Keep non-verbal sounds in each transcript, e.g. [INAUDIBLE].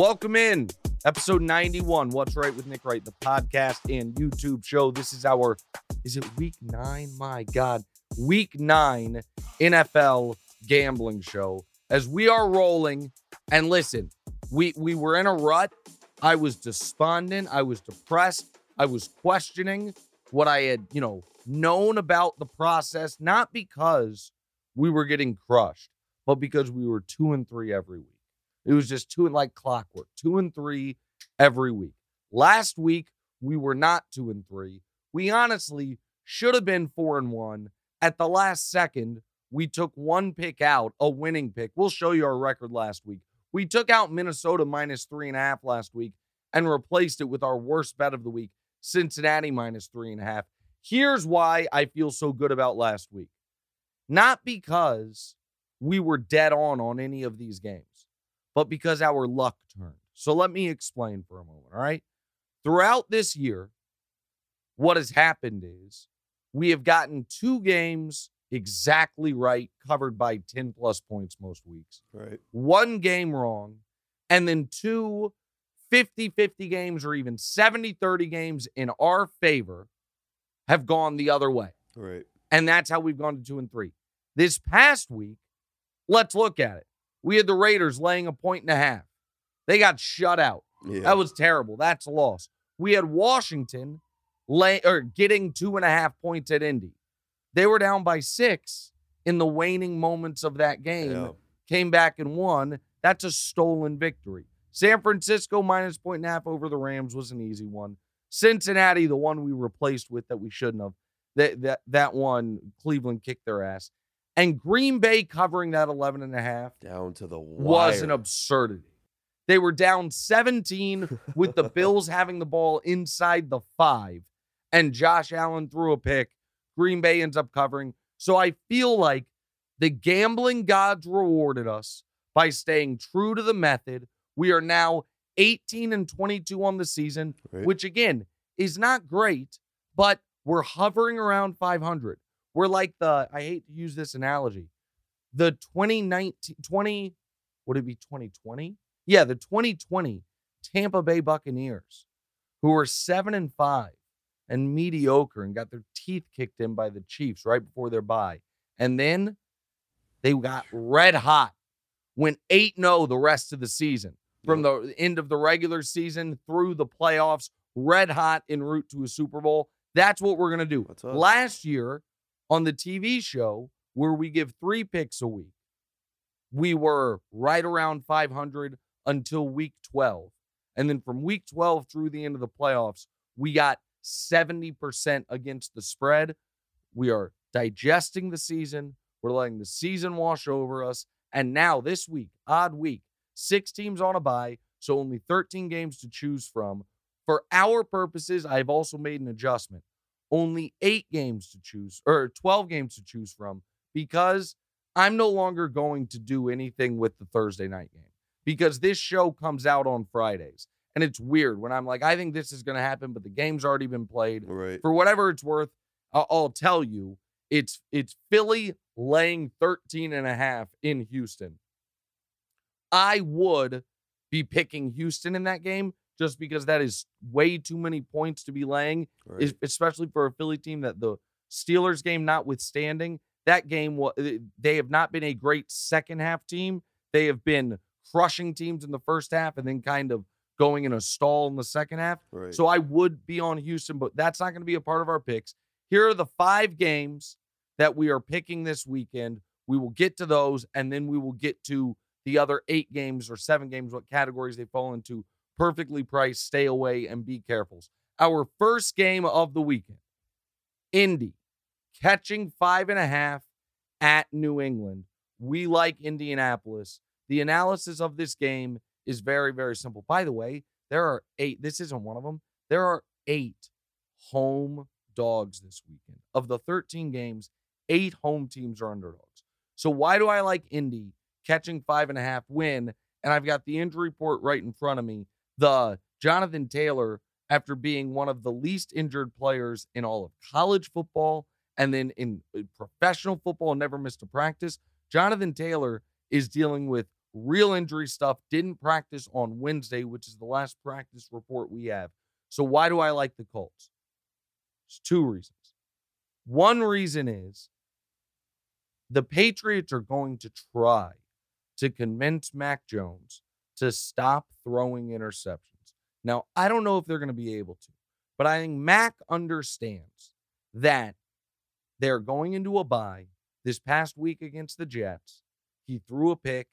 Welcome in. Episode 91, What's Right with Nick Wright, the podcast and YouTube show. This is our, is it week nine? My God, week nine NFL gambling show. As we are rolling, and listen, we we were in a rut. I was despondent. I was depressed. I was questioning what I had, you know, known about the process, not because we were getting crushed, but because we were two and three every week. It was just two and like clockwork, two and three every week. Last week, we were not two and three. We honestly should have been four and one. At the last second, we took one pick out, a winning pick. We'll show you our record last week. We took out Minnesota minus three and a half last week and replaced it with our worst bet of the week, Cincinnati minus three and a half. Here's why I feel so good about last week. Not because we were dead on on any of these games but because our luck turned. So let me explain for a moment, all right? Throughout this year, what has happened is we have gotten two games exactly right, covered by 10 plus points most weeks. Right. One game wrong, and then two 50 50 games or even 70 30 games in our favor have gone the other way. Right. And that's how we've gone to two and three. This past week, let's look at it. We had the Raiders laying a point and a half. They got shut out. Yeah. That was terrible. That's a loss. We had Washington lay or getting two and a half points at Indy. They were down by six in the waning moments of that game. Yeah. Came back and won. That's a stolen victory. San Francisco minus point and a half over the Rams was an easy one. Cincinnati, the one we replaced with that we shouldn't have. That that that one, Cleveland kicked their ass. And Green Bay covering that 11 and a half down to the wire. was an absurdity. They were down 17 with the [LAUGHS] Bills having the ball inside the five, and Josh Allen threw a pick. Green Bay ends up covering. So I feel like the gambling gods rewarded us by staying true to the method. We are now 18 and 22 on the season, Right. which again is not great, but we're hovering around 500. We're like the, I hate to use this analogy, the 2019, 20, would it be 2020? Yeah, the 2020 Tampa Bay Buccaneers, who were seven and five and mediocre and got their teeth kicked in by the Chiefs right before their bye. And then they got red hot, went 8 0 the rest of the season from the end of the regular season through the playoffs, red hot en route to a Super Bowl. That's what we're going to do. Last year on the TV show, where we give three picks a week, we were right around 500 until week 12. And then from week 12 through the end of the playoffs, we got 70% against the spread. We are digesting the season. We're letting the season wash over us. And now this week, odd week, six teams on a bye, so only 13 games to choose from. For our purposes, I've also made an adjustment. Only eight games to choose, or 12 games to choose from, because I'm no longer going to do anything with the Thursday night game because this show comes out on Fridays. And it's weird when I'm like, I think this is going to happen, but the game's already been played. Right. For whatever it's worth, I'll, I'll tell you, it's it's Philly laying 13 and a half in Houston. I would be picking Houston in that game just because that is way too many points to be laying, right. especially for a Philly team that the Steelers game notwithstanding, that game wa- eh, they have not been a great second half team. They have been crushing teams in the first half and then kind of going in a stall in the second half. right. So I would be on Houston, but that's not going to be a part of our picks. Here are the five games that we are picking this weekend. We will get to those, and then we will get to the other eight games or seven games, what categories they fall into. Perfectly priced, stay away, and be careful. Our first game of the weekend Indy catching five and a half at New England. We like Indianapolis. The analysis of this game is very, very simple. By the way, there are eight. This isn't one of them. There are eight home dogs this weekend. Of the 13 games, eight home teams are underdogs. So why do I like Indy catching five and a half win? And I've got the injury report right in front of me. The Jonathan Taylor, after being one of the least injured players in all of college football and then in uh, professional football, never missed a practice. Jonathan Taylor is dealing with real injury stuff, didn't practice on Wednesday, which is the last practice report we have. So, why do I like the Colts? There's two reasons. One reason is the Patriots are going to try to convince Mac Jones to stop throwing interceptions. Now, I don't know if they're going to be able to, but I think Mac understands that they're going into a bye this past week against the Jets. He threw a pick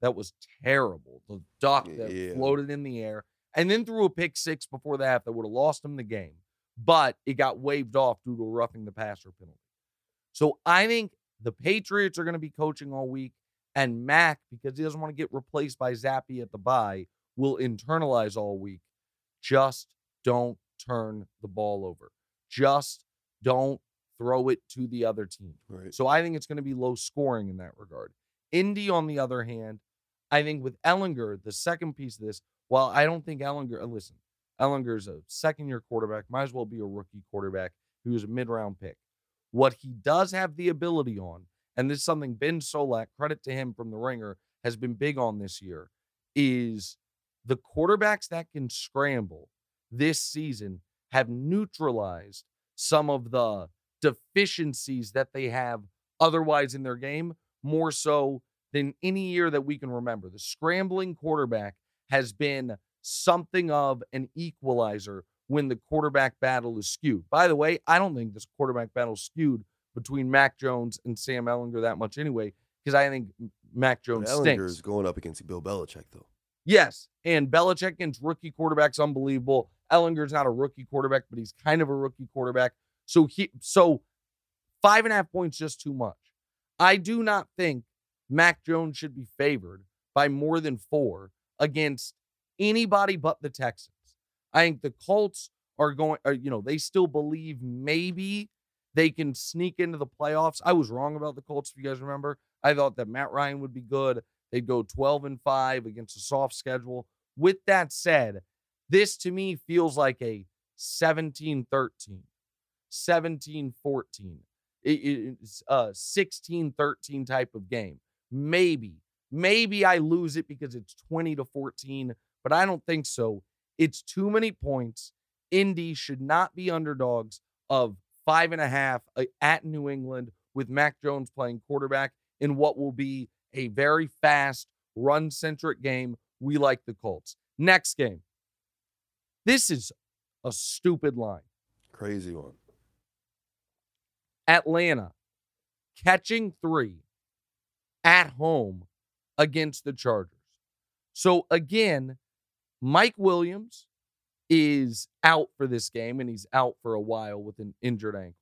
that was terrible, the duck that Yeah. floated in the air, and then threw a pick six before the half that would have lost him the game, but it got waved off due to a roughing the passer penalty. So I think the Patriots are going to be coaching all week, and Mac, because he doesn't want to get replaced by Zappe at the bye, will internalize all week. Just don't turn the ball over. Just don't throw it to the other team. Right. So I think it's going to be low scoring in that regard. Indy, on the other hand, I think with Ehlinger, the second piece of this, while I don't think Ehlinger, uh, listen, Ehlinger's a second year quarterback, might as well be a rookie quarterback who's a mid round pick. What he does have the ability on, and this is something Ben Solak, credit to him from the ringer, has been big on this year, is the quarterbacks that can scramble this season have neutralized some of the deficiencies that they have otherwise in their game, more so than any year that we can remember. The scrambling quarterback has been something of an equalizer when the quarterback battle is skewed. By the way, I don't think this quarterback battle skewed between Mac Jones and Sam Ehlinger that much anyway, because I think Mac Jones Ehlinger is going up against Bill Belichick, though. Yes, and Belichick against rookie quarterbacks unbelievable. Ehlinger's not a rookie quarterback, but he's kind of a rookie quarterback. So he so five and a half points just too much. I do not think Mac Jones should be favored by more than four against anybody but the Texans. I think the Colts are going, are, you know, they still believe maybe they can sneak into the playoffs. I was wrong about the Colts, if you guys remember. I thought that Matt Ryan would be good. They'd go 12 and 5 against a soft schedule. With that said, this to me feels like a 17 13, 17 14, it's a uh, 16 13 type of game. Maybe, maybe I lose it because it's 20 to 14, but I don't think so. It's too many points. Indy should not be underdogs of five and a half uh, at New England with Mac Jones playing quarterback in what will be a very fast, run centric game. We like the Colts. Next game. This is a stupid line. Crazy one. Atlanta catching three at home against the Chargers. So again, Mike Williams is out for this game and he's out for a while with an injured ankle.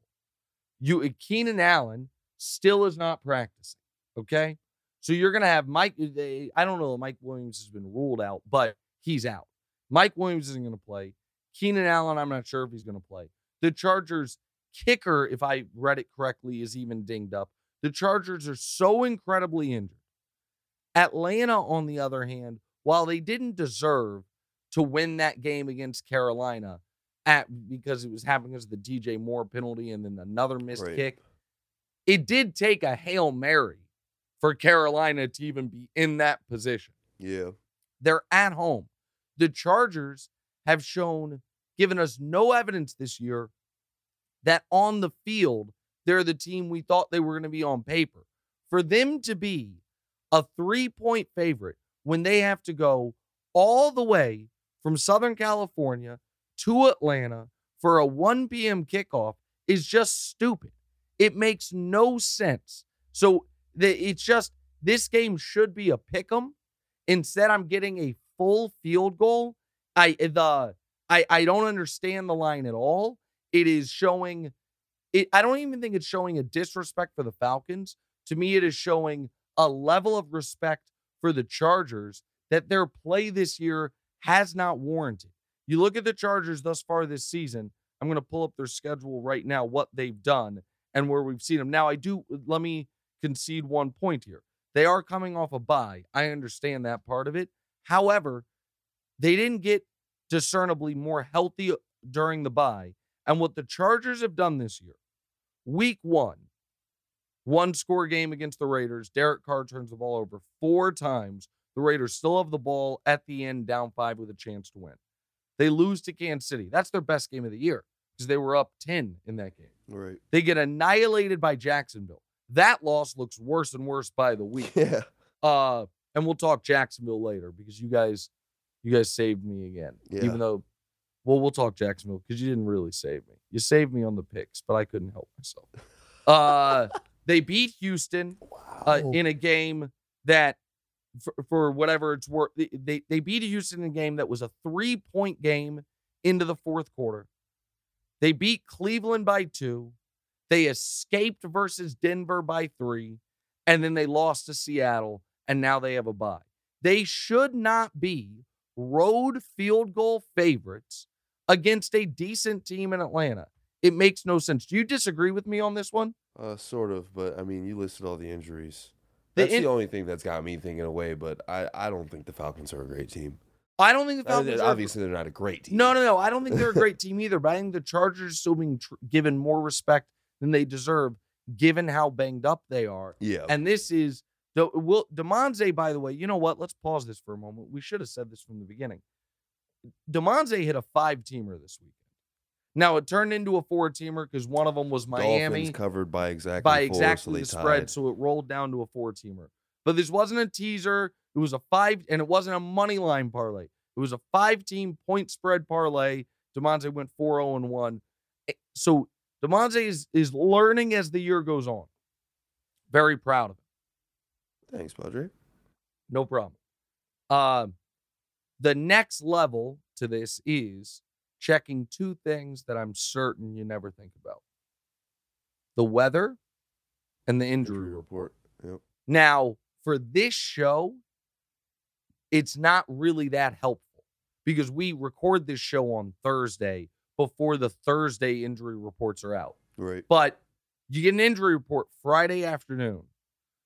You eh, Keenan Allen still is not practicing. Okay. So you're gonna have Mike. Eh, they, I don't know Mike Williams has been ruled out, but he's out. Mike Williams isn't gonna play. Keenan Allen, I'm not sure if he's gonna play. The Chargers kicker, if I read it correctly, is even dinged up. The Chargers are so incredibly injured. Atlanta, on the other hand, while they didn't deserve to win that game against Carolina at because it was happening as the DJ Moore penalty and then another missed Right. kick, it did take a Hail Mary for Carolina to even be in that position. Yeah. They're at home. The Chargers have shown, given us no evidence this year that on the field, they're the team we thought they were going to be on paper. For them to be a three point favorite when they have to go all the way from Southern California to Atlanta for a 1 p.m. kickoff is just stupid. It makes no sense. So it's just this game should be a pick 'em. Instead, I'm getting a full field goal. I the I I don't understand the line at all. It is showing it. I don't even think it's showing a disrespect for the Falcons. To me, it is showing a level of respect for the Chargers that their play this year has not warranted. You look at the Chargers thus far this season. I'm going to pull up their schedule right now, what they've done and where we've seen them. Now, I do let me concede one point here. They are coming off a bye. I understand that part of it. However, they didn't get discernibly more healthy during the bye. And what the Chargers have done this year, week one, one score game against the Raiders, Derek Carr turns the ball over four times, The Raiders still have the ball at the end, down five with a chance to win. They lose to Kansas City. That's their best game of the year because they were up 10 in that game. Right. They get annihilated by Jacksonville. That loss looks worse and worse by the week. [LAUGHS] Yeah. Uh, and we'll talk Jacksonville later because you guys, you guys saved me again. Yeah. Even though, well, we'll talk Jacksonville because you didn't really save me. You saved me on the picks, but I couldn't help myself. [LAUGHS] Uh, they beat Houston wow. uh, in a game that, for, for whatever it's worth, they- they beat Houston in a game that was a three point game into the fourth quarter. They beat Cleveland by two. They escaped versus Denver by three, and then they lost to Seattle, and now they have a bye. They should not be road field goal favorites against a decent team in Atlanta. It makes no sense. Do you disagree with me on this one? Uh, sort of, but I mean, you listed all the injuries. That's in- the only thing that's got me thinking away. But I, I don't think the Falcons are a great team. I don't think the Falcons are obviously, they're not a great team. No, no, no. I don't think they're a great team either, but I think the Chargers are still being tr- given more respect than they deserve, given how banged up they are. Yeah. And this is the will Damonza, by the way, you know what? Let's pause this for a moment. We should have said this from the beginning. Damonza hit a five teamer this weekend. Now it turned into a four teamer because one of them was Miami Dolphins covered by exactly by four, exactly so the spread, tied. so it rolled down to a four teamer. But this wasn't a teaser. It was a five, and it wasn't a money line parlay. It was a five team point spread parlay. Damonza went 4 0 and 1. Eh, So Damonza is, is learning as the year goes on. Very proud of him. Thanks, Padre. No problem. Um, the next level to this is checking two things that I'm certain you never think about the weather and the injury Injury report. Yep. Now, for this show, it's not really that helpful because we record this show on Thursday before the Thursday injury reports are out. Right. But you get an injury report Friday afternoon.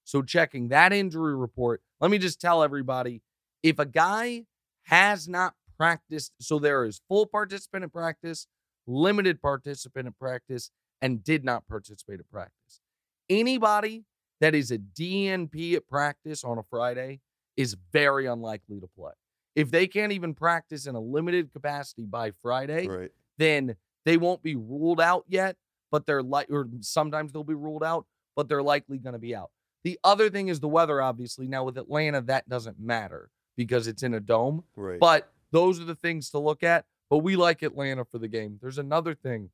So checking that injury report, let me just tell everybody if a guy has not practiced, so there is full participant in practice, limited participant in practice, and did not participate in practice. Anybody that is a DNP at practice on a Friday is very unlikely to play. If they can't even practice in a limited capacity by Friday, Right. then they won't be ruled out yet, but they're like, or sometimes they'll be ruled out, but they're likely going to be out. The other thing is the weather, obviously. Now with Atlanta, that doesn't matter because it's in a dome, Right. but those are the things to look at. But we like Atlanta for the game. There's another thing.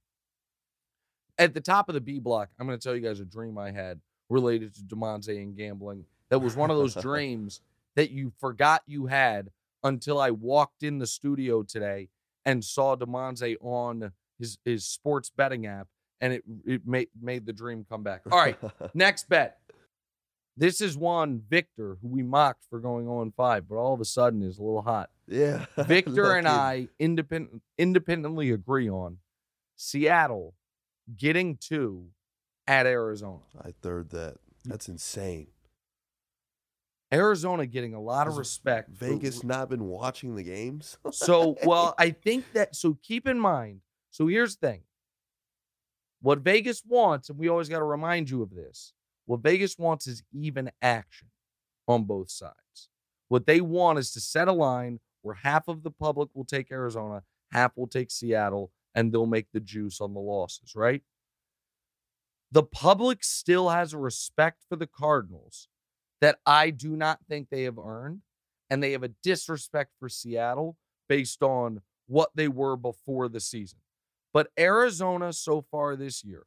At the top of the B block, I'm going to tell you guys a dream I had related to Damonza and gambling. That was one of those [LAUGHS] dreams that you forgot you had until I walked in the studio today and saw Damonza on his his sports betting app, and it it made made the dream come back. All right, [LAUGHS] next bet. This is one Victor who we mocked for going oh on five, but all of a sudden is a little hot. Yeah. [LAUGHS] Victor and. I independent independently agree on Seattle getting two at Arizona. I third that. That's insane. Arizona getting a lot of respect. for- Vegas not been watching the games. [LAUGHS] So, well, I think that so keep in mind. So here's the thing. What Vegas wants, and we always got to remind you of this. What Vegas wants is even action on both sides. What they want is to set a line where half of the public will take Arizona, half will take Seattle, and they'll make the juice on the losses, right? The public still has a respect for the Cardinals that I do not think they have earned and they have a disrespect for Seattle based on what they were before the season. But Arizona so far this year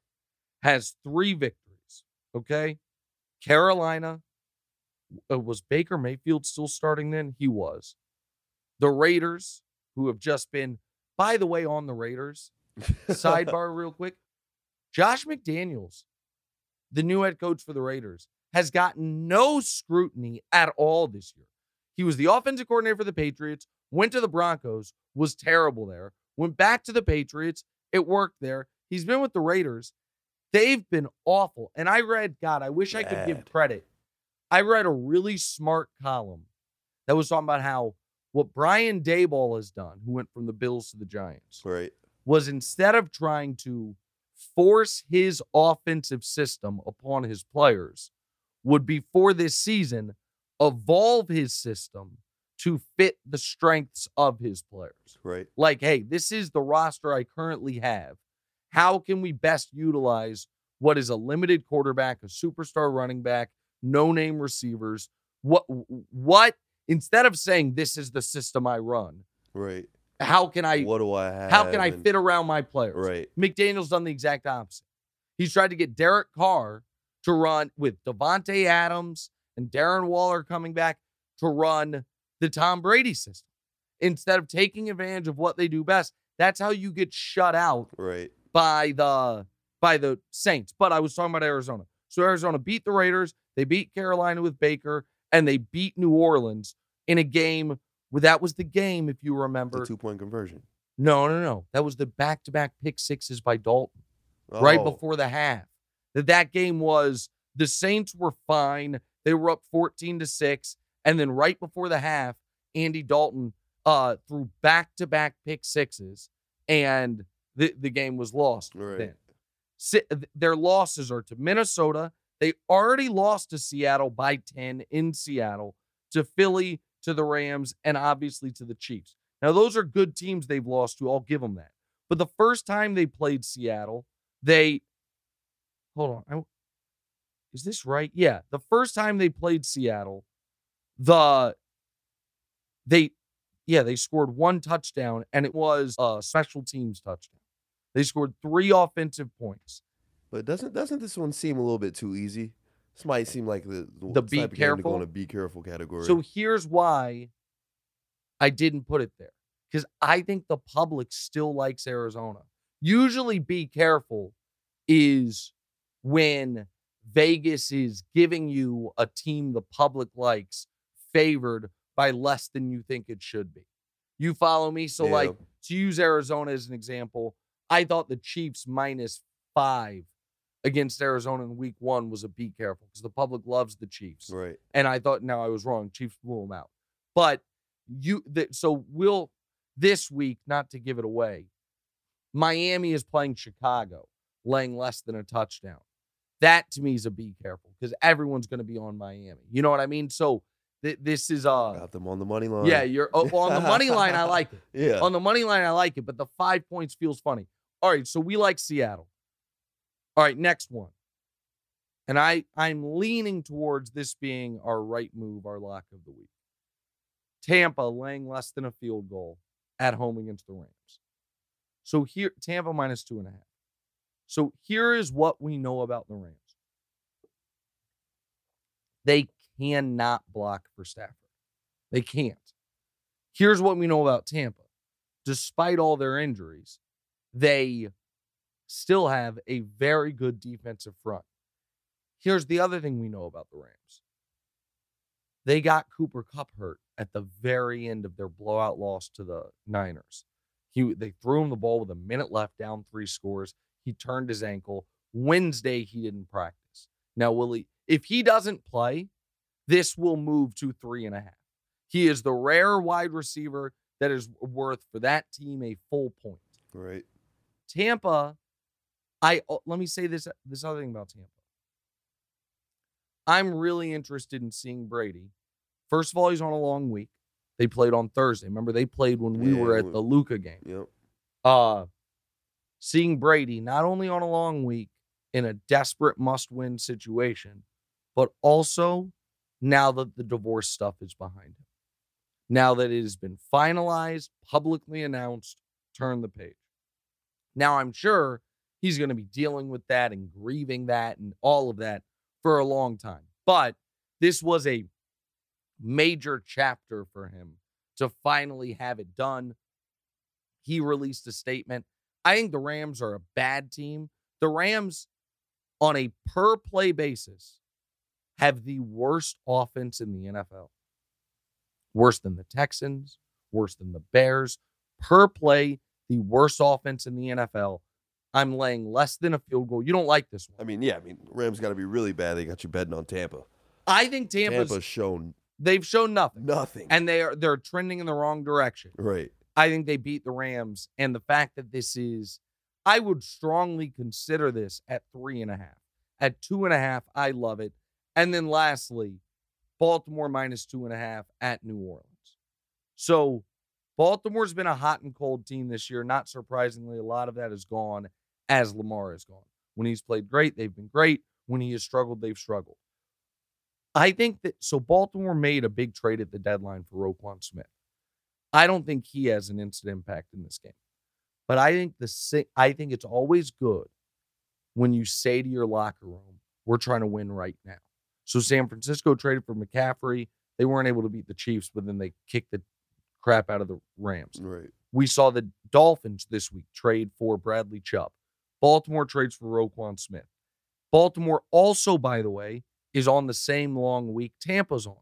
has three victories. Okay. Carolina uh, was Baker Mayfield still starting then? He was. The Raiders, who have just been, by the way, on the Raiders, sidebar [LAUGHS] real quick. Josh McDaniels, the new head coach for the Raiders, has gotten no scrutiny at all this year. He was the offensive coordinator for the Patriots, went to the Broncos, was terrible there, went back to the Patriots, it worked there. He's been with the Raiders. They've been awful. And I read, God, I wish I could give credit. I read a really smart column that was talking about how what Brian Daboll has done, who went from the Bills to the Giants, right. was instead of trying to force his offensive system upon his players, would before this season evolve his system to fit the strengths of his players. Right. Like, hey, this is the roster I currently have. How can we best utilize what is a limited quarterback, a superstar running back, no name receivers? What what instead of saying this is the system I run, Right. how can I what do I have? how can I and- fit around my players? Right. McDaniel's done the exact opposite. He's tried to get Derek Carr to run with Davante Adams and Darren Waller coming back to run the Tom Brady system instead of taking advantage of what they do best. That's how you get shut out Right. by the by the Saints. But I was talking about Arizona. So Arizona beat the Raiders, they beat Carolina with Baker, and they beat New Orleans in a game where that was the game, if you remember. The two point conversion. No, no, no. That was the back-to-back pick sixes by Dalton right Oh, before the half. That that game was the Saints were fine. They were up 14 to 6 and then right before the half, Andy Dalton uh threw back-to-back pick sixes and the the game was lost Right. then. Si- their losses are to Minnesota. They already lost to Seattle by 10 in Seattle, to Philly, to the Rams, and obviously to the Chiefs. Now, those are good teams they've lost to. I'll give them that. But the first time they played Seattle, they hold on. I, is this right? Yeah. The first time they played Seattle, the they yeah, they scored one touchdown and it was a special teams touchdown. They scored three offensive points. But doesn't doesn't this one seem a little bit too easy? This might seem like the The be type of game to go careful? in a be careful category. So here's why I didn't put it there. Because I think the public still likes Arizona. Usually, be careful is when Vegas is giving you a team the public likes favored by less than you think it should be. You follow me? So, Yeah. like, to use Arizona as an example, I thought the Chiefs minus five against Arizona in week one was a be careful because the public loves the Chiefs. right. And I thought, now I was wrong. Chiefs blew them out. But you, so we'll this week, not to give it away, Miami is playing Chicago, laying less than a touchdown. That to me is a be careful because everyone's going to be on Miami. You know what I mean? So th- this is uh, Got them on the money line. yeah, you're oh, on the money line. I like it. [LAUGHS] Yeah. On the money line, I like it, but the five points feels funny. All right, so we like Seattle. All right, next one. And I I'm leaning towards this being our right move, our lock of the week. Tampa laying less than a field goal at home against the Rams. So here, Tampa minus two and a half. So here is what we know about the Rams. They cannot block for Stafford. They can't. Here's what we know about Tampa. Despite all their injuries, they still have a very good defensive front. Here's the other thing we know about the Rams. They got Cooper Kupp hurt at the very end of their blowout loss to the Niners. He they threw him the ball with a minute left, down three scores. He turned his ankle. Wednesday he didn't practice. Now will he? If he doesn't play, this will move to three and a half. He is the rare wide receiver that is worth for that team a full point. Right. Tampa, I oh, let me say this this other thing about Tampa. I'm really interested in seeing Brady. First of all, he's on a long week. They played on Thursday. Remember, they played when we Yeah, were at the Luca game. Yep. Uh seeing Brady not only on a long week in a desperate must-win situation, but also now that the divorce stuff is behind him. Now that it has been finalized, publicly announced, turn the page. Now I'm sure he's going to be dealing with that and grieving that and all of that for a long time. But this was a major chapter for him to finally have it done. He released a statement. I think the Rams are a bad team. The Rams, on a per play basis, have the worst offense in the NFL. Worse than the Texans, worse than the Bears. Per play, the worst offense in the NFL. I'm laying less than a field goal. You don't like this one. I mean, yeah. I mean, Rams got to be really bad. They got you betting on Tampa. I think Tampa's, Tampa's shown they've shown nothing. nothing. And they are they're trending in the wrong direction. right. I think they beat the Rams. And the fact that this is, I would strongly consider this at three and a half. At two and a half, I love it. And then lastly, Baltimore minus two and a half at New Orleans. So Baltimore's been a hot and cold team this year. Not surprisingly, a lot of that is gone as Lamar is gone. When he's played great, they've been great. When he has struggled, they've struggled. I think that so Baltimore made a big trade at the deadline for Roquan Smith. I don't think he has an instant impact in this game. But I think the I think it's always good when you say to your locker room, we're trying to win right now. So San Francisco traded for McCaffrey. They weren't able to beat the Chiefs, but then they kicked the crap out of the Rams. Right. We saw the Dolphins this week trade for Bradley Chubb. Baltimore trades for Roquan Smith. Baltimore also, by the way, is on the same long week Tampa's on,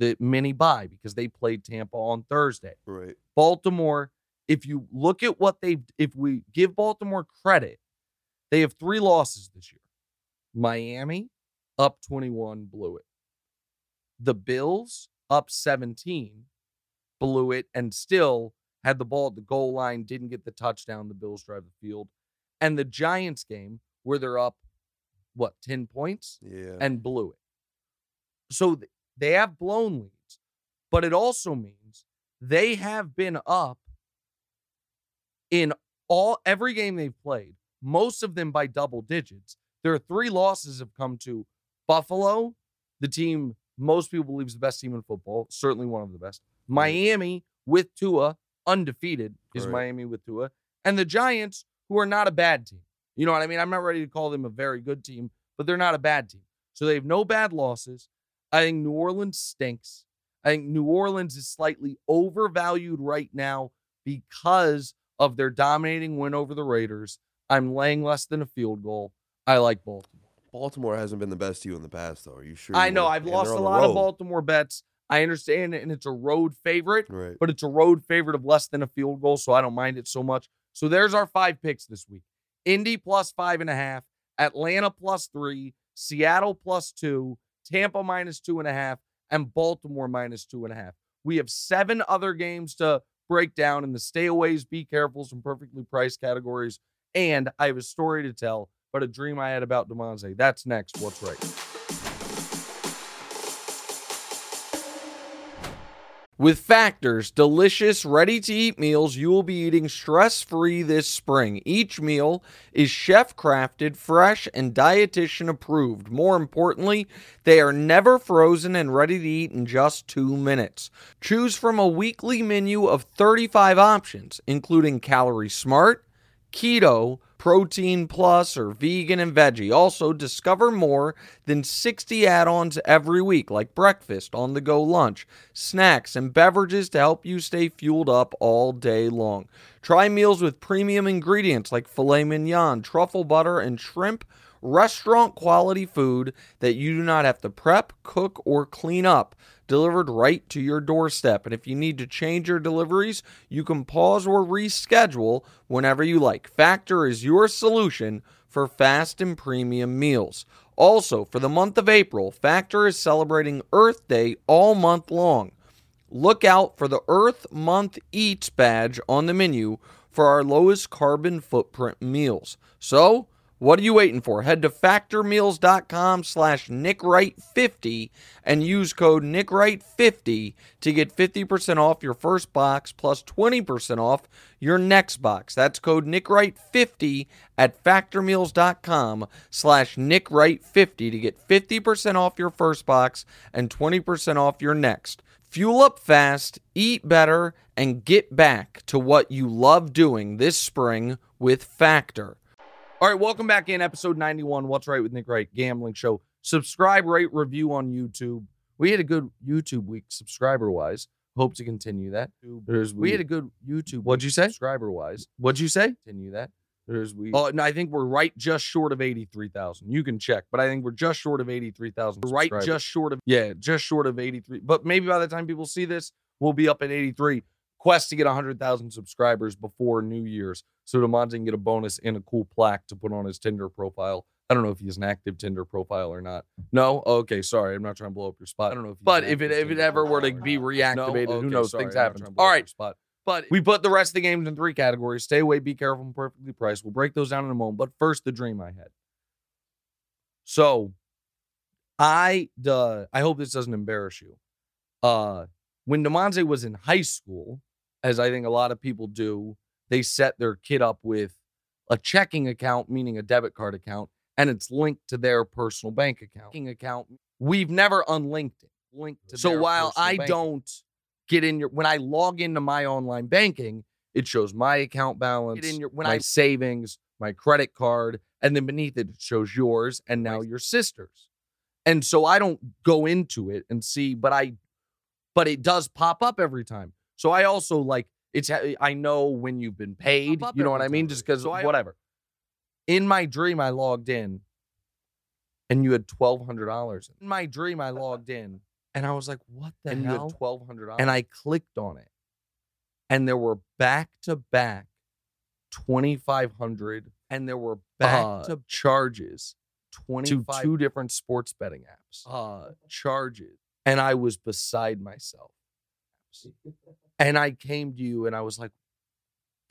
the mini bye, because they played Tampa on Thursday. Right. Baltimore, if you look at what they've, if we give Baltimore credit, they have three losses this year. Miami, up 21, blew it. The Bills, up 17, blew it, and still had the ball at the goal line, didn't get the touchdown. The Bills drive the field. And the Giants game, where they're up, what, 10 points? Yeah. And blew it. So th- they have blown leads, but it also means they have been up in all every game they've played, most of them by double digits. Their three losses have come to Buffalo, the team most people believe is the best team in football, certainly one of the best. Miami with Tua, undefeated is Right. Miami with Tua, and the Giants, who are not a bad team. You know what I mean? I'm not ready to call them a very good team, but they're not a bad team. So they have no bad losses. I think New Orleans stinks. I think New Orleans is slightly overvalued right now because of their dominating win over the Raiders. I'm laying less than a field goal. I like Baltimore. Baltimore hasn't been the best to you in the past, though. Are you sure? I know I've lost a lot of. Baltimore bets. I understand it, and it's a road favorite, Right. but it's a road favorite of less than a field goal, so I don't mind it so much. So there's our five picks this week: Indy plus five and a half, Atlanta plus three, Seattle plus two, Tampa minus two and a half, and Baltimore minus two and a half. We have seven other games to break down in the stayaways, be carefuls, and perfectly priced categories. And I have a story to tell, but a dream I had about Damonza. That's next. What's right? With Factors, delicious, ready to eat meals you will be eating stress free this spring. Each meal is chef crafted, fresh, and dietitian approved. More importantly, they are never frozen and ready to eat in just two minutes. Choose from a weekly menu of 35 options, including Calorie Smart, Keto, Protein Plus, or Vegan and Veggie. Also, discover more than 60 add ons every week, like breakfast, on the go lunch, snacks, and beverages to help you stay fueled up all day long. Try meals with premium ingredients like filet mignon, truffle butter, and shrimp. Restaurant quality food that you do not have to prep, cook, or clean up delivered right to your doorstep. And if you need to change your deliveries, you can pause or reschedule whenever you like. Factor is your solution for fast and premium meals. Also, for the month of April, Factor is celebrating Earth Day all month long. Look out for the Earth Month Eats badge on the menu for our lowest carbon footprint meals. So, what are you waiting for? Head to factormeals.com slash nickwright50 and use code nickwright50 to get 50% off your first box plus 20% off your next box. That's code nickwright50 at factormeals.com slash nickwright50 to get 50% off your first box and 20% off your next. Fuel up fast, eat better, and get back to what you love doing this spring with Factor. All right, welcome back in episode 91. What's right with Nick Wright Gambling Show. Subscribe, rate, review on YouTube. We had a good YouTube week subscriber wise. Hope to continue that. There's we had a good YouTube. What'd you say? Subscriber wise. What'd you say? Continue that. There's we. Oh, no, I think we're right just short of eighty three thousand. You can check, but I think we're just short of eighty three thousand. Right, just short of yeah, just short of eighty three. But maybe by the time people see this, we'll be up at eighty three. Quest to get hundred thousand subscribers before New Year's, so Damonza can get a bonus and a cool plaque to put on his Tinder profile. I don't know if he has an active Tinder profile or not. No, okay, sorry, I'm not trying to blow up your spot. I don't know if. But if it if it ever were to be reactivated, who knows? Things happen. All right, spot. But we put the rest of the games in three categories: stay away, be careful, and perfectly priced. We'll break those down in a moment. But first, the dream I had. So, I uh, I hope this doesn't embarrass you. Uh, when Damonza was in high school, as I think a lot of people do, they set their kid up with a checking account, meaning a debit card account, and it's linked to their personal bank account. Account. We've never unlinked it. Linked to So while I bank don't get in your when I log into my online banking, it shows my account balance, your- when my- my savings, my credit card, and then beneath it, it shows yours and now your sister's. And so I don't go into it and see, but I, but it does pop up every time. So I also like it's I know when you've been paid. You know what I mean? Just because So whatever. In my dream, I logged in, and you had twelve hundred dollars. In my dream, I [LAUGHS] logged in, and I was like, "What the and you hell?" had twelve hundred dollars. and I clicked on it, and there were back to back twenty five hundred, and there were back to charges to two different sports betting apps. Uh, charges, and I was beside myself. [LAUGHS] And I came to you, and I was like,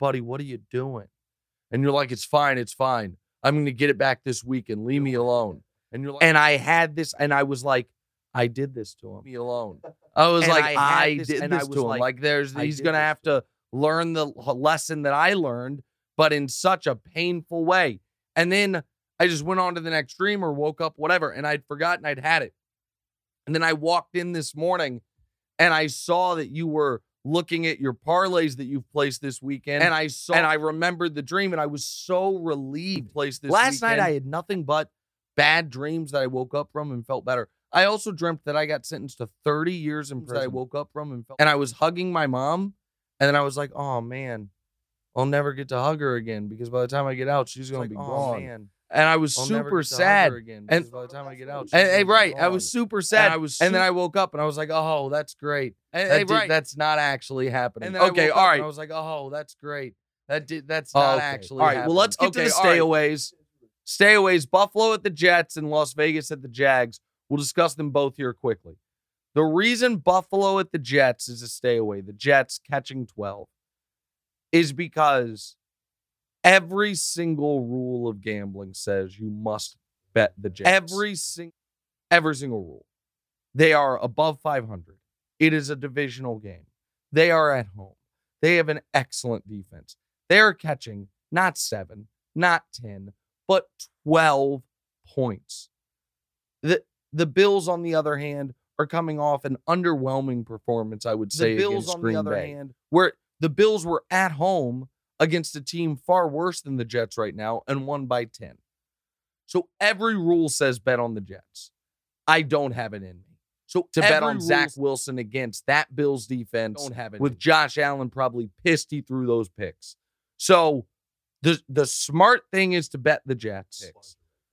"Buddy, what are you doing?" And you're like, "It's fine, it's fine. I'm going to get it back this week, and leave me alone." And you're like, and I had this, and I was like, "I did this to him. Leave me alone." [LAUGHS] I was And like, I I, this- did this I was to him. like, Like, there's I he's gonna have to to learn the lesson that I learned, but in such a painful way. And then I just went on to the next dream or woke up, whatever, and I'd forgotten I'd had it. And then I walked in this morning, and I saw that you were looking at your parlays that you've placed this weekend. and I saw and I remembered the dream, and I was so relieved. Placed this Last night weekend. I I had nothing but bad dreams that I woke up from and felt better. I also dreamt that I got sentenced to 30 years in prison. That I woke up from and felt, and I was hugging my mom, and then I was like, "Oh man, I'll never get to hug her again because by the time I get out, she's gonna be "Oh, gone." man, and I was I'll super get to hug her sad. again and- by the time I get out, And- and right, I was super sad. I was and then I woke up and I was like, "Oh, that's great." And- That and did- right. that's not actually happening. And okay, all right. and I was like, oh, that's great. That did that's Oh, not okay. actually. All right. Well, let's get happening. to the Okay, all right. stayaways. Stayaways: Buffalo at the Jets and Las Vegas at the Jags. We'll discuss them both here quickly. The reason Buffalo at the Jets is a stayaway, the Jets catching 12, is because every single rule of gambling says you must bet the Jets. Every single every single rule. They are above 500. It is a divisional game. They are at home. They have an excellent defense. They are catching not 7, not 10, but 12 points. The the Bills on the other hand are coming off an underwhelming performance, I would say The Bills against on Green the other Bay, hand, where the Bills were at home against a team far worse than the Jets right now and won by 10. So every rule says bet on the Jets. I don't have it in me. So to bet on Zach Wilson against that Bills defense don't have it with Josh Allen probably pissed he threw those picks. So the the smart thing is to bet the Jets.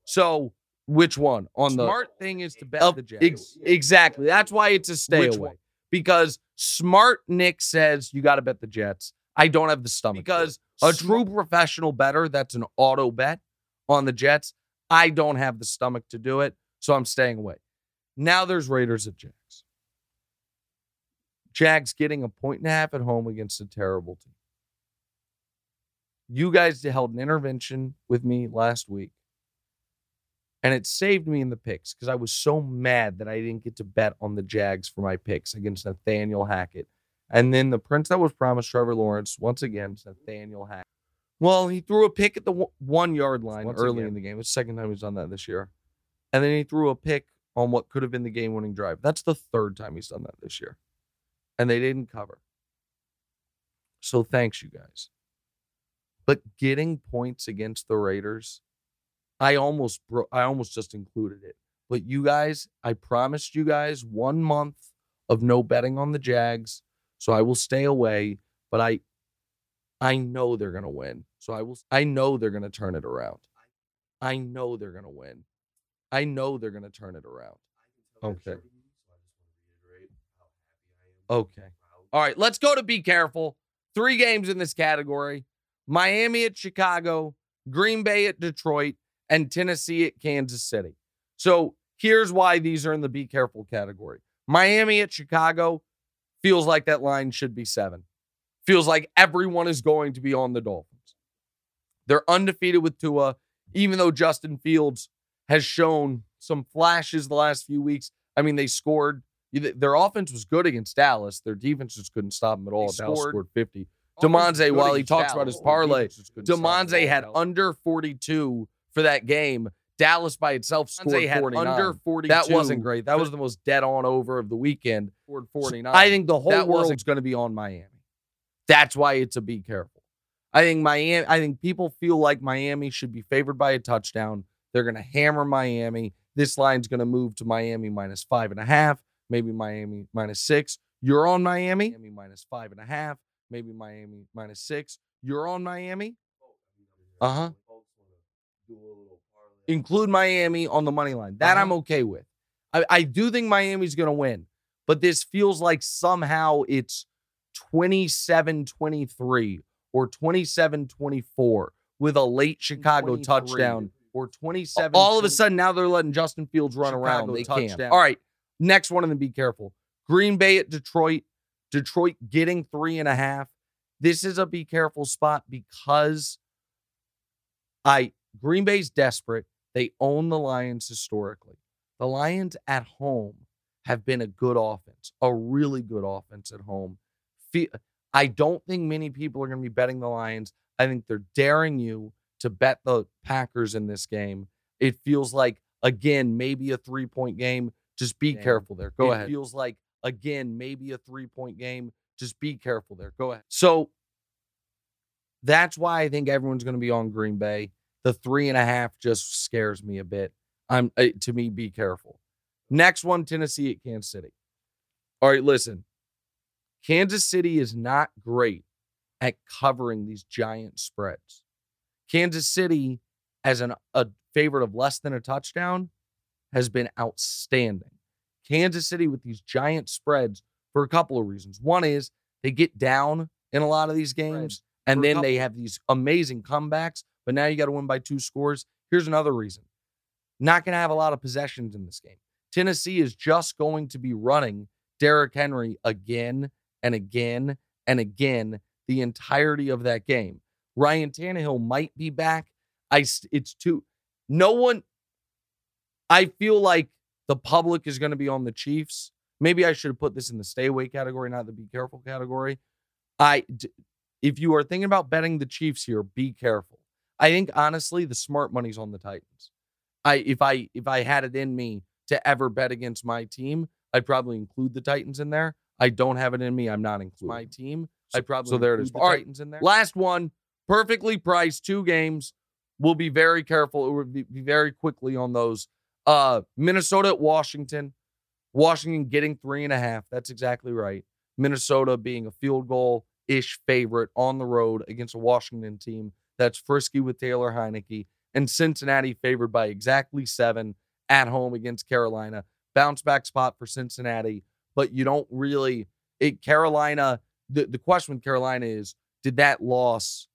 So which one on the smart thing is to bet the Jets. ex- exactly. That's why it's a stay Which away. one? Because smart Nick says you got to bet the Jets. I don't have the stomach because a true professional better that's an auto bet on the Jets. I don't have the stomach to do it, so I'm staying away. Now there's Raiders at Jags. Jags getting a point and a half at home against a terrible team. You guys held an intervention with me last week, and it saved me in the picks because I was so mad that I didn't get to bet on the Jags for my picks against Nathaniel Hackett. And then the prince that was promised, Trevor Lawrence, once again, Nathaniel Hackett. Well, he threw a pick at the one- one yard line Once early again. in the game. It's the second time he's done that this year. And then he threw a pick on what could have been the game winning drive. That's the third time he's done that this year. And they didn't cover. So thanks, you guys. But getting points against the Raiders, I almost bro- I almost just included it. But you guys, I promised you guys one month of no betting on the Jags. So I will stay away. But I I know they're gonna win. So I will I know they're gonna turn it around. I know they're gonna win. I know they're gonna turn it around. Okay. Okay. All right, let's go to be careful. Three games in this category Miami at Chicago, Green Bay at Detroit, and Tennessee at Kansas City. So here's why these are in the be careful category Miami at Chicago feels like that line should be seven. Feels like everyone is going to be on the Dolphins. They're undefeated with Tua, even though Justin Fields has shown some flashes the last few weeks. I mean, they scored. Their offense was good against Dallas. Their defense just couldn't stop them at all. Dallas scored 50. Damonza, while he talks about his parlay, Damonza had under 42 for that game. Dallas by itself scored had 49. under 42. That wasn't great. That was the most dead on over of the weekend. Scored 49. I think the whole that world's going to be on Miami. That's why it's a be careful. I think Miami. I think people feel like Miami should be favored by a touchdown. They're going to hammer Miami. This line's going to move to Miami minus five and a half, maybe Miami minus six. You're on Miami, Miami minus five and a half, maybe Miami minus six. You're on Miami. Uh huh. Include Miami on the money line. That uh-huh. I'm okay with. I, I do think Miami's going to win, but this feels like somehow it's 27 23 or 27 24 with a late Chicago touchdown or 27. All of a sudden, now they're letting Justin Fields run Chicago around. They touchdown. can. All right. Next one of them, be careful. Green Bay at Detroit. Detroit getting three and a half. This is a be careful spot because I Green Bay's desperate. They own the Lions historically. The Lions at home have been a good offense, a really good offense at home. I don't think many people are going to be betting the Lions. I think they're daring you to bet the Packers in this game. It feels like, again, maybe a three point game. Just be Damn. careful there. Go it ahead. It feels like, again, maybe a three point game. Just be careful there. Go ahead. So that's why I think everyone's going to be on Green Bay. The three and a half just scares me a bit. I'm uh, to me, be careful. Next one, Tennessee at Kansas City. All right, listen. Kansas City is not great at covering these giant spreads. Kansas City, as an, a favorite of less than a touchdown, has been outstanding. Kansas City with these giant spreads for a couple of reasons. One is they get down in a lot of these games, right. and then they have these amazing comebacks. But now you got to win by two scores. Here's another reason: not going to have a lot of possessions in this game. Tennessee is just going to be running Derrick Henry again and again and again the entirety of that game. Ryan Tannehill might be back. I it's too no one I feel like the public is going to be on the Chiefs. Maybe I should have put this in the stay away category, not the be careful category. I if you are thinking about betting the Chiefs here, be careful. I think honestly the smart money's on the Titans. I if I if I had it in me to ever bet against my team, I'd probably include the Titans in there. I don't have it in me. I'm not including my team. I probably so there it is. The All Titans right. in there. Last one perfectly priced two games. We'll be very careful. It will be, be very quickly on those. Uh, Minnesota at Washington. Washington getting three and a half. That's exactly right. Minnesota being a field goal ish favorite on the road against a Washington team that's frisky with Taylor Heinicke. And Cincinnati favored by exactly seven at home against Carolina. Bounce back spot for Cincinnati, but you don't really. It Carolina. The, the question with Carolina is did that loss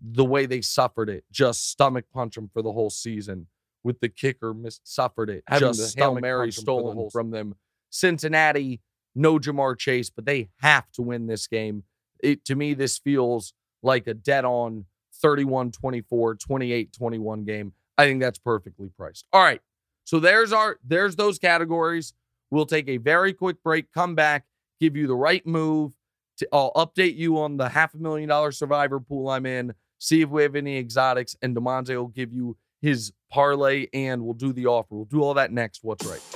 the way they suffered it, just stomach punch them for the whole season. With the kicker missed, suffered it, Having just Hail Mary stolen the from them. Cincinnati, no Ja'Marr Chase, but they have to win this game. It to me, this feels like a dead on 31 24, 28 21 game. I think that's perfectly priced. All right. So there's our there's those categories. We'll take a very quick break, come back, give you the right move. To, I'll update you on the half a million dollar survivor pool I'm in see if we have any exotics, and Damonza will give you his parlay and we'll do the offer. We'll do all that next. What's right?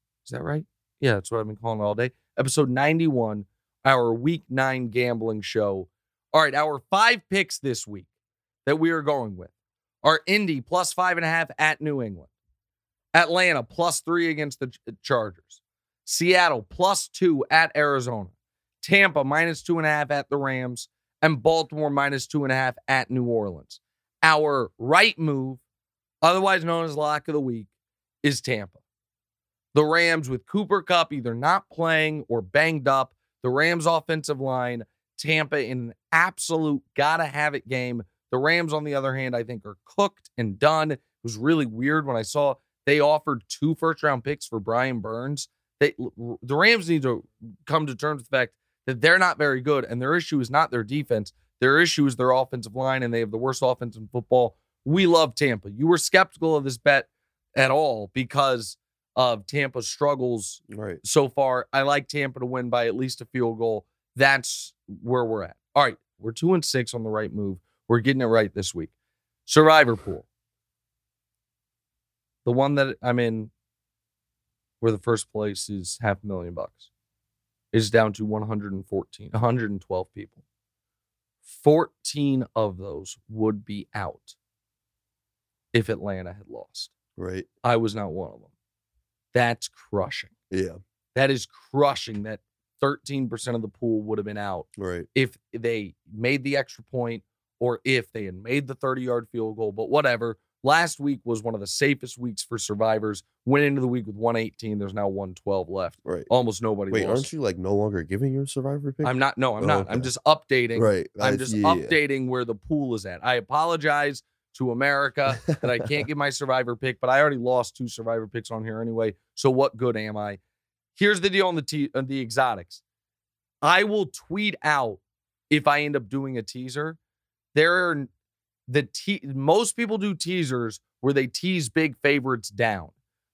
Is that right? Yeah, that's what I've been calling it all day. Episode 91, our week nine gambling show. All right, our five picks this week that we are going with are Indy plus five and a half at New England, Atlanta plus three against the uh, Chargers, Seattle plus two at Arizona, Tampa minus two and a half at the Rams, and Baltimore minus two and a half at New Orleans. Our right move, otherwise known as lock of the week, is Tampa the Rams with Cooper Kupp either not playing or banged up. The Rams offensive line, Tampa in an absolute gotta have it game. The Rams, on the other hand, I think are cooked and done. It was really weird when I saw they offered two first round picks for Brian Burns. They the Rams need to come to terms with the fact that they're not very good, and their issue is not their defense. Their issue is their offensive line, and they have the worst offense in football. We love Tampa. You were skeptical of this bet at all because of Tampa's struggles Right. so far. I like Tampa to win by at least a field goal. That's where we're at. All right, we're two and six on the right move. We're getting it right this week. Survivor pool. The one that I'm in, where the first place is half a million bucks, is down to 114, 112 people. 14 of those would be out if Atlanta had lost. Right. I was not one of them. That's crushing. Yeah. That is crushing that 13% of the pool would have been out Right. if they made the extra point or if they had made the 30 yard field goal. But whatever. Last week was one of the safest weeks for survivors. Went into the week with 118. There's now 112 left. Right. Almost nobody Wait, lost. aren't you like no longer giving your survivor pick? I'm not. No, I'm Oh, not. I'm just updating. Right. I'm just yeah, yeah. updating where the pool is at. I apologize to America that I can't get [LAUGHS] my survivor pick, but I already lost two survivor picks on here anyway. So what good am I? Here's the deal on the te- on the exotics. I will tweet out if I end up doing a teaser. There are the te- most people do teasers where they tease big favorites down.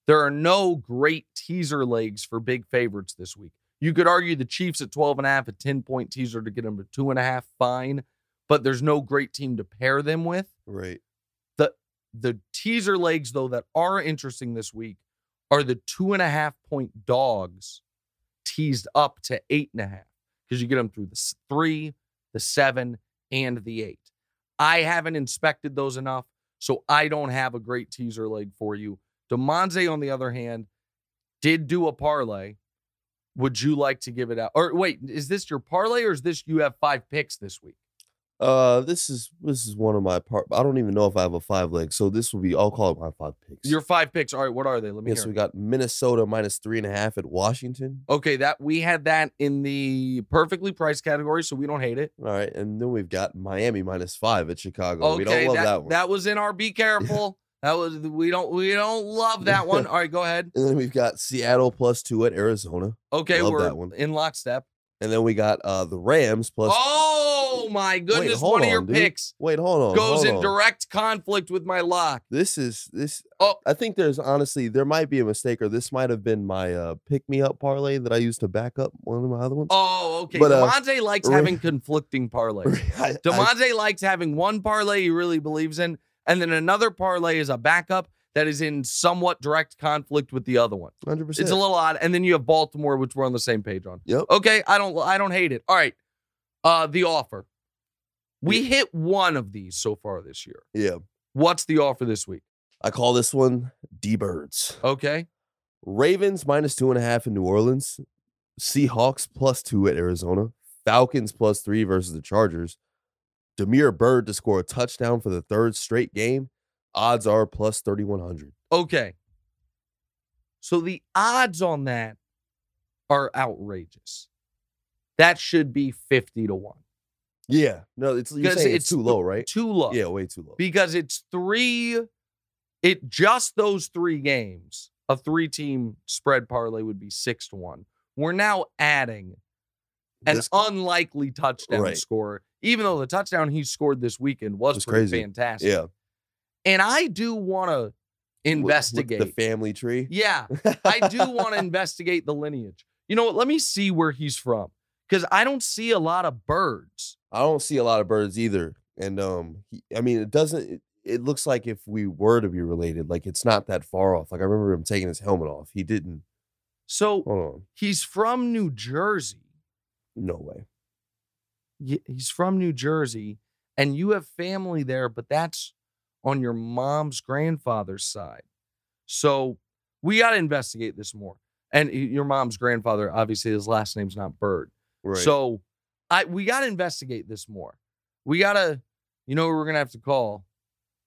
There are no great teaser legs for big favorites this week. You could argue the Chiefs at 12 and a half, a 10 point teaser to get them to two and a half, fine. But there's no great team to pair them with. Right. The teaser legs, though, that are interesting this week are the two and a half point dogs teased up to eight and a half because you get them through the three, the seven, and the eight. I haven't inspected those enough, so I don't have a great teaser leg for you. Damonza, on the other hand, did do a parlay. Would you like to give it out? Or wait, is this your parlay or is this you have five picks this week? Uh, this is this is one of my part. I don't even know if I have a five leg, so this will be. I'll call it my five picks. Your five picks. All right, what are they? Let me yes, hear. we 'em. got Minnesota minus three and a half at Washington. Okay, that we had that in the perfectly priced category, so we don't hate it. All right, and then we've got Miami minus five at Chicago. we don't Okay, love that, that, that, was in our be careful. [LAUGHS] that was we don't we don't love that one. [LAUGHS] All right, go ahead. and then we've got Seattle plus two at Arizona, Okay, Love we're that one. in lockstep. And then we got uh the Rams plus. Oh my goodness, hold one of your dude. picks Wait, hold on. goes hold in on. direct conflict with my lock. This is this. Oh. I think there's honestly there might be a mistake, or this might have been my uh pick me up parlay that I used to back up one of my other ones. Oh, okay. But, uh, Damonza likes Ra- having conflicting parlays. [LAUGHS] I- I- Damonza likes having one parlay he really believes in, and then another parlay is a backup that is in somewhat direct conflict with the other one. 100%. It's a little odd. And then you have Baltimore, which we're on the same page on. Yep. Okay, I don't I don't hate it. All right. Uh the offer. We hit one of these so far this year. Yeah. What's the offer this week? I call this one D Birds. Okay. Ravens minus two and a half in New Orleans. Seahawks plus two at Arizona. Falcons plus three versus the Chargers. Damiere Byrd to score a touchdown for the third straight game. Odds are plus 3,100. Okay. So the odds on that are outrageous. That should be 50 to 1. Yeah. No, it's you're saying it's it's too low, right? Too low. Yeah, way too low. Because it's three, it just those three games, a three team spread parlay would be six to one. We're now adding an This- unlikely touchdown Right. score, even though the touchdown he scored this weekend was pretty crazy. fantastic. yeah. And I do want to With- with investigate. the family tree. yeah, I do want to [LAUGHS] investigate the lineage. You know what? Let me see where he's from because I don't see a lot of birds. I don't see a lot of birds either. And um he, I mean it doesn't it, it looks like if we were to be related, like it's not that far off. Like I remember him taking his helmet off. He didn't So hold on. he's from New Jersey. No way. He's from New Jersey, and you have family there, but that's on your mom's grandfather's side. So we got to investigate this more. And your mom's grandfather, obviously, his last name's not Bird. Right. So I we got to investigate this more. We got to, you know, we're gonna have to call.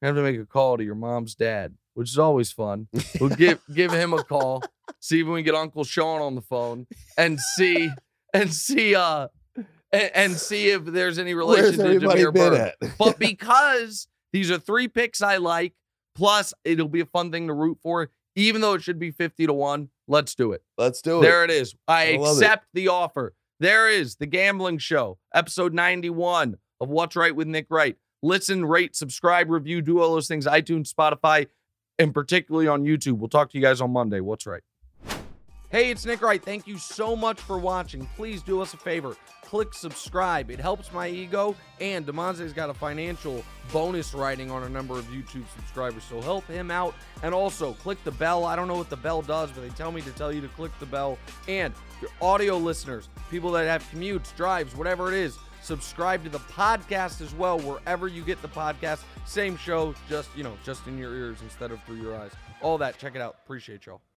We have to make a call to your mom's dad, which is always fun. We'll give give him a call, [LAUGHS] see if we can get Uncle Sean on the phone, and see and see uh and, and see if there's any relation Where's to everybody Jameer Bird. at? But [LAUGHS] because these are three picks I like, plus it'll be a fun thing to root for, even though it should be 50 to 1, let's do it. Let's do it. There it is. I, I accept the offer. There is the gambling show, episode 91 of What's Right with Nick Wright. Listen, rate, subscribe, review, do all those things. iTunes, Spotify, and particularly on YouTube. We'll talk to you guys on Monday. What's right? Hey, it's Nick Wright. Thank you so much for watching. Please do us a favor. Click subscribe. It helps my ego. And Damonza's got a financial bonus writing on a number of YouTube subscribers. So help him out. And also click the bell. I don't know what the bell does, but they tell me to tell you to click the bell. And your audio listeners, people that have commutes, drives, whatever it is, subscribe to the podcast as well, wherever you get the podcast. Same show, just, you know, just in your ears instead of through your eyes. All that. Check it out. Appreciate y'all.